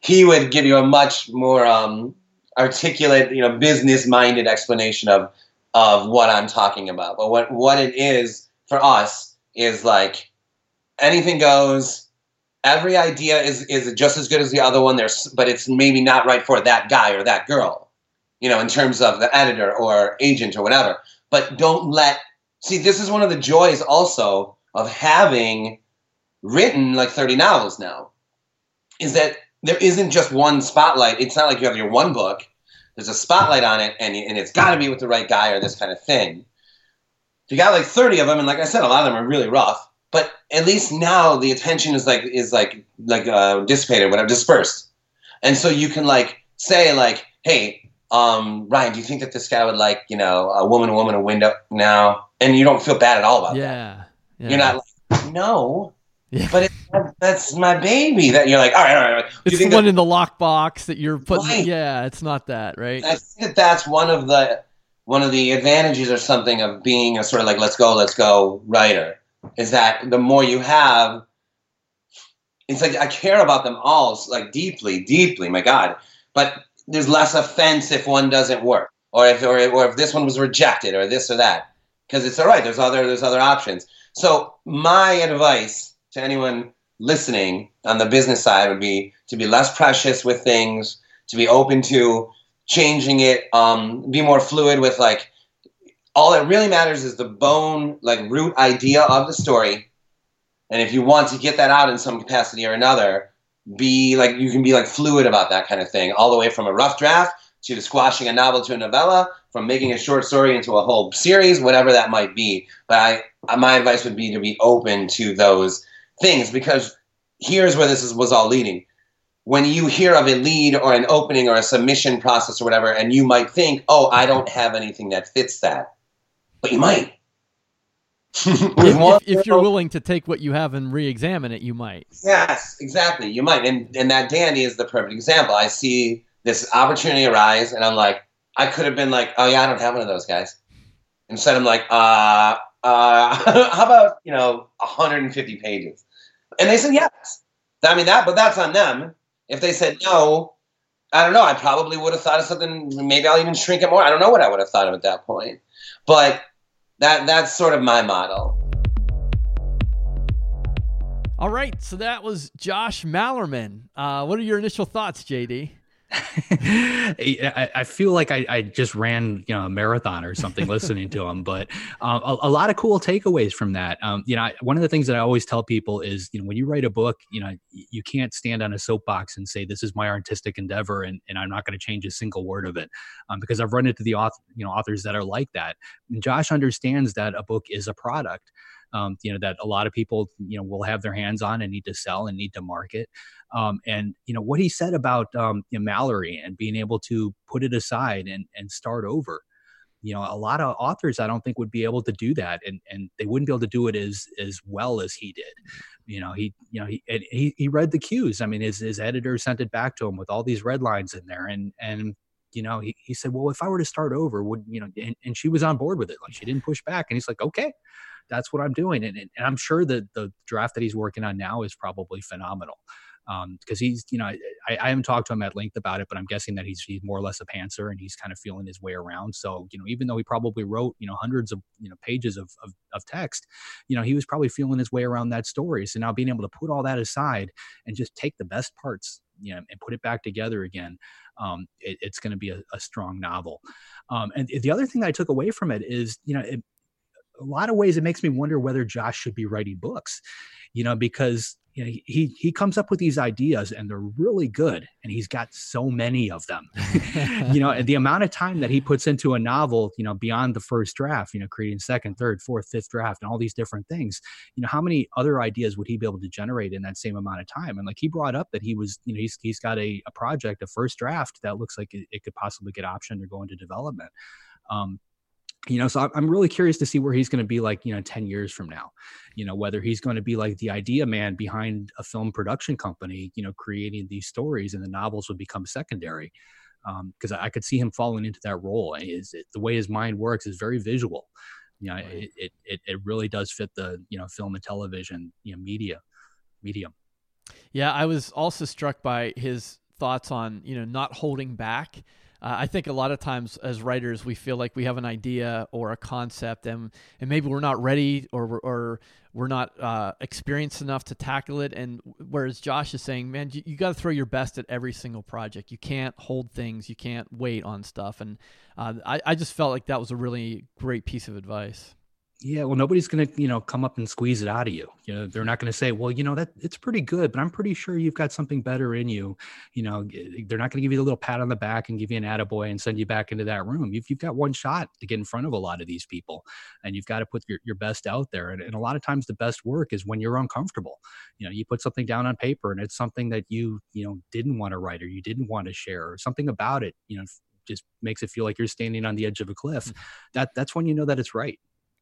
[SPEAKER 2] he would give you a much more um, articulate, you know, business minded explanation of of what I'm talking about. But what what it is for us is like anything goes. Every idea is is just as good as the other one. There's, but it's maybe not right for that guy or that girl, you know, in terms of the editor or agent or whatever. But don't let see. This is one of the joys also of having written like 30 novels now is that there isn't just one spotlight. It's not like you have your one book. There's a spotlight on it, and, and it's got to be with the right guy or this kind of thing. You got like 30 of them, and like I said, a lot of them are really rough. But at least now the attention is like is like like uh, dissipated, whatever, dispersed, and so you can like say like, hey, um, Ryan, do you think that this guy would like you know a woman, a woman, a window now? And you don't feel bad at all about
[SPEAKER 3] yeah.
[SPEAKER 2] that.
[SPEAKER 3] yeah.
[SPEAKER 2] You're not like, no,
[SPEAKER 3] Yeah.
[SPEAKER 2] but it, that's my baby. That you're like, all right, all right. all right. Do you
[SPEAKER 3] It's the one
[SPEAKER 2] that-
[SPEAKER 3] in the lockbox that you're putting.
[SPEAKER 2] Right.
[SPEAKER 3] Yeah, it's not that, right?
[SPEAKER 2] I think that that's one of the one of the advantages or something of being a sort of like let's go, let's go writer is that the more you have, it's like I care about them all like deeply, deeply. My God, but there's less offense if one doesn't work, or if or, or if this one was rejected, or this or that, because it's all right. There's other there's other options. So my advice to anyone listening on the business side would be to be less precious with things, to be open to changing it, um, be more fluid with like all that really matters is the bone, like root idea of the story. And if you want to get that out in some capacity or another, be like you can be like fluid about that kind of thing, all the way from a rough draft to squashing a novel to a novella, from making a short story into a whole series, whatever that might be. But I, uh, my advice would be to be open to those things because here's where this is, was all leading when you hear of a lead or an opening or a submission process or whatever, and you might think, oh, I don't have anything that fits that. But you might. [LAUGHS]
[SPEAKER 3] If, if, if you're willing to take what you have and re-examine it, you might.
[SPEAKER 2] Yes, exactly. You might. And, and that Dandy is the perfect example. I see this opportunity arise, and I'm like, I could have been like, oh, yeah, I don't have one of those guys. Instead, I'm like, uh, uh, [LAUGHS] how about, you know, 150 pages? And they said yes. I mean, that, but that's on them. If they said no, I don't know. I probably would have thought of something. Maybe I'll even shrink it more. I don't know what I would have thought of at that point. But that that's sort of my model.
[SPEAKER 3] All right, so that was Josh Malerman. Uh, what are your initial thoughts, JD? [LAUGHS]
[SPEAKER 4] I, feel like I, I just ran you know a marathon or something listening to him, but um, a, a lot of cool takeaways from that. Um, you know, I, one of the things that I always tell people is you know when you write a book, you know you can't stand on a soapbox and say this is my artistic endeavor and, and I'm not going to change a single word of it um, because I've run into the author you know authors that are like that. And Josh understands that a book is a product. Um, you know that a lot of people you know will have their hands on and need to sell and need to market um, and you know what he said about um, you know, Malorie and being able to put it aside and and start over. You know, a lot of authors I don't think would be able to do that, and and they wouldn't be able to do it as as well as he did. You know, he you know he he, he read the cues. I mean, his his editor sent it back to him with all these red lines in there, and and you know he, he said, well, if I were to start over, would you know? And, and she was on board with it, like she didn't push back, and he's like, okay. That's what I'm doing, and, and I'm sure that the draft that he's working on now is probably phenomenal because um, he's you know I, I haven't talked to him at length about it but i'm guessing that he's, he's more or less a pantser and he's kind of feeling his way around. So you know even though he probably wrote you know hundreds of you know pages of, of, of text you know he was probably feeling his way around that story. So now being able to put all that aside and just take the best parts you know and put it back together again um, it, it's going to be a, a, strong novel. Um, and the other thing i took away from it is you know it, a lot of ways it makes me wonder whether josh should be writing books you know because you know, he he comes up with these ideas and they're really good and he's got so many of them. [LAUGHS] You know and the amount of time that he puts into a novel you know beyond the first draft you know creating second third fourth fifth draft and all these different things you know how many other ideas would he be able to generate in that same amount of time? And like he brought up that he was you know he's, he's got a, a project a first draft that looks like it, it could possibly get optioned or go into development. Um, you know so i'm really curious to see where he's going to be like you know 10 years from now you know whether he's going to be like the idea man behind a film production company you know creating these stories and the novels would become secondary because um, I could see him falling into that role. Is the way his mind works is very visual. You know, it, it, it it really does fit the you know film and television you know media medium.
[SPEAKER 3] Yeah, I was also struck by his thoughts on you know not holding back. Uh, I think a lot of times as writers, we feel like we have an idea or a concept, and and maybe we're not ready or or we're not uh, experienced enough to tackle it. And whereas Josh is saying, man, you, you got to throw your best at every single project. You can't hold things. You can't wait on stuff. And uh, I I just felt like that was a really great piece of advice.
[SPEAKER 4] Yeah, well, nobody's going to, you know, come up and squeeze it out of you. You know, they're not going to say, well, you know, that it's pretty good, but I'm pretty sure you've got something better in you. You know, they're not going to give you a little pat on the back and give you an attaboy and send you back into that room. You've, you've got one shot to get in front of a lot of these people and you've got to put your, your best out there. And, and a lot of times the best work is when you're uncomfortable. You know, you put something down on paper and it's something that you, you know, didn't want to write or you didn't want to share or something about it, you know, just makes it feel like you're standing on the edge of a cliff. Mm-hmm. That that's when you know that it's right.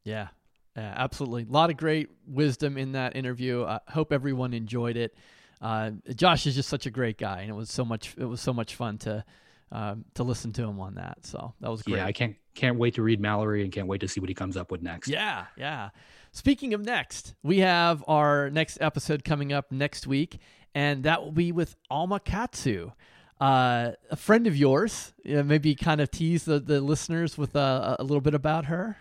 [SPEAKER 3] Yeah, yeah, absolutely. A lot of great wisdom in that interview. I hope everyone enjoyed it. Uh, Josh is just such a great guy, and it was so much. It was so much fun to um, to listen to him on that. So that was great.
[SPEAKER 4] Yeah, I can't can't wait to read Malorie and can't wait to see what he comes up with next.
[SPEAKER 3] Yeah, yeah. Speaking of next, we have our next episode coming up next week, and that will be with Alma Katsu. Uh, a friend of yours, maybe kind of tease the, the listeners with a, a little bit about her.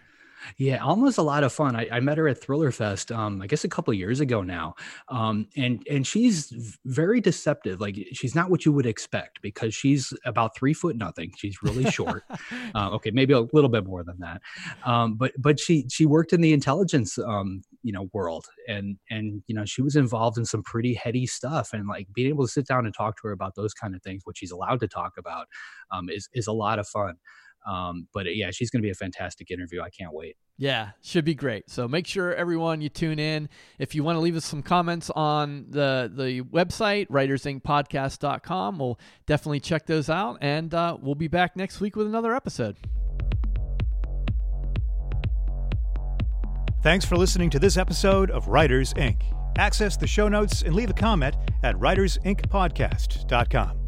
[SPEAKER 4] Yeah, Alma's a lot of fun. I, I met her at Thriller Fest, um, I guess a couple years ago now, um, and and she's very deceptive. Like she's not what you would expect because she's about three foot nothing. She's really short. [LAUGHS] uh, okay, maybe a little bit more than that, um, but but she she worked in the intelligence um, you know world, and and you know she was involved in some pretty heady stuff, and like being able to sit down and talk to her about those kind of things, what she's allowed to talk about, um, is is a lot of fun. Um, but uh, yeah, she's going to be a fantastic interview. I can't wait.
[SPEAKER 3] Yeah, should be great. So make sure everyone you tune in. If you want to leave us some comments on the the website, writersincpodcast.com, we'll definitely check those out. And uh, we'll be back next week with another episode.
[SPEAKER 1] Thanks for listening to this episode of Writers Inc. Access the show notes and leave a comment at writersincpodcast.com.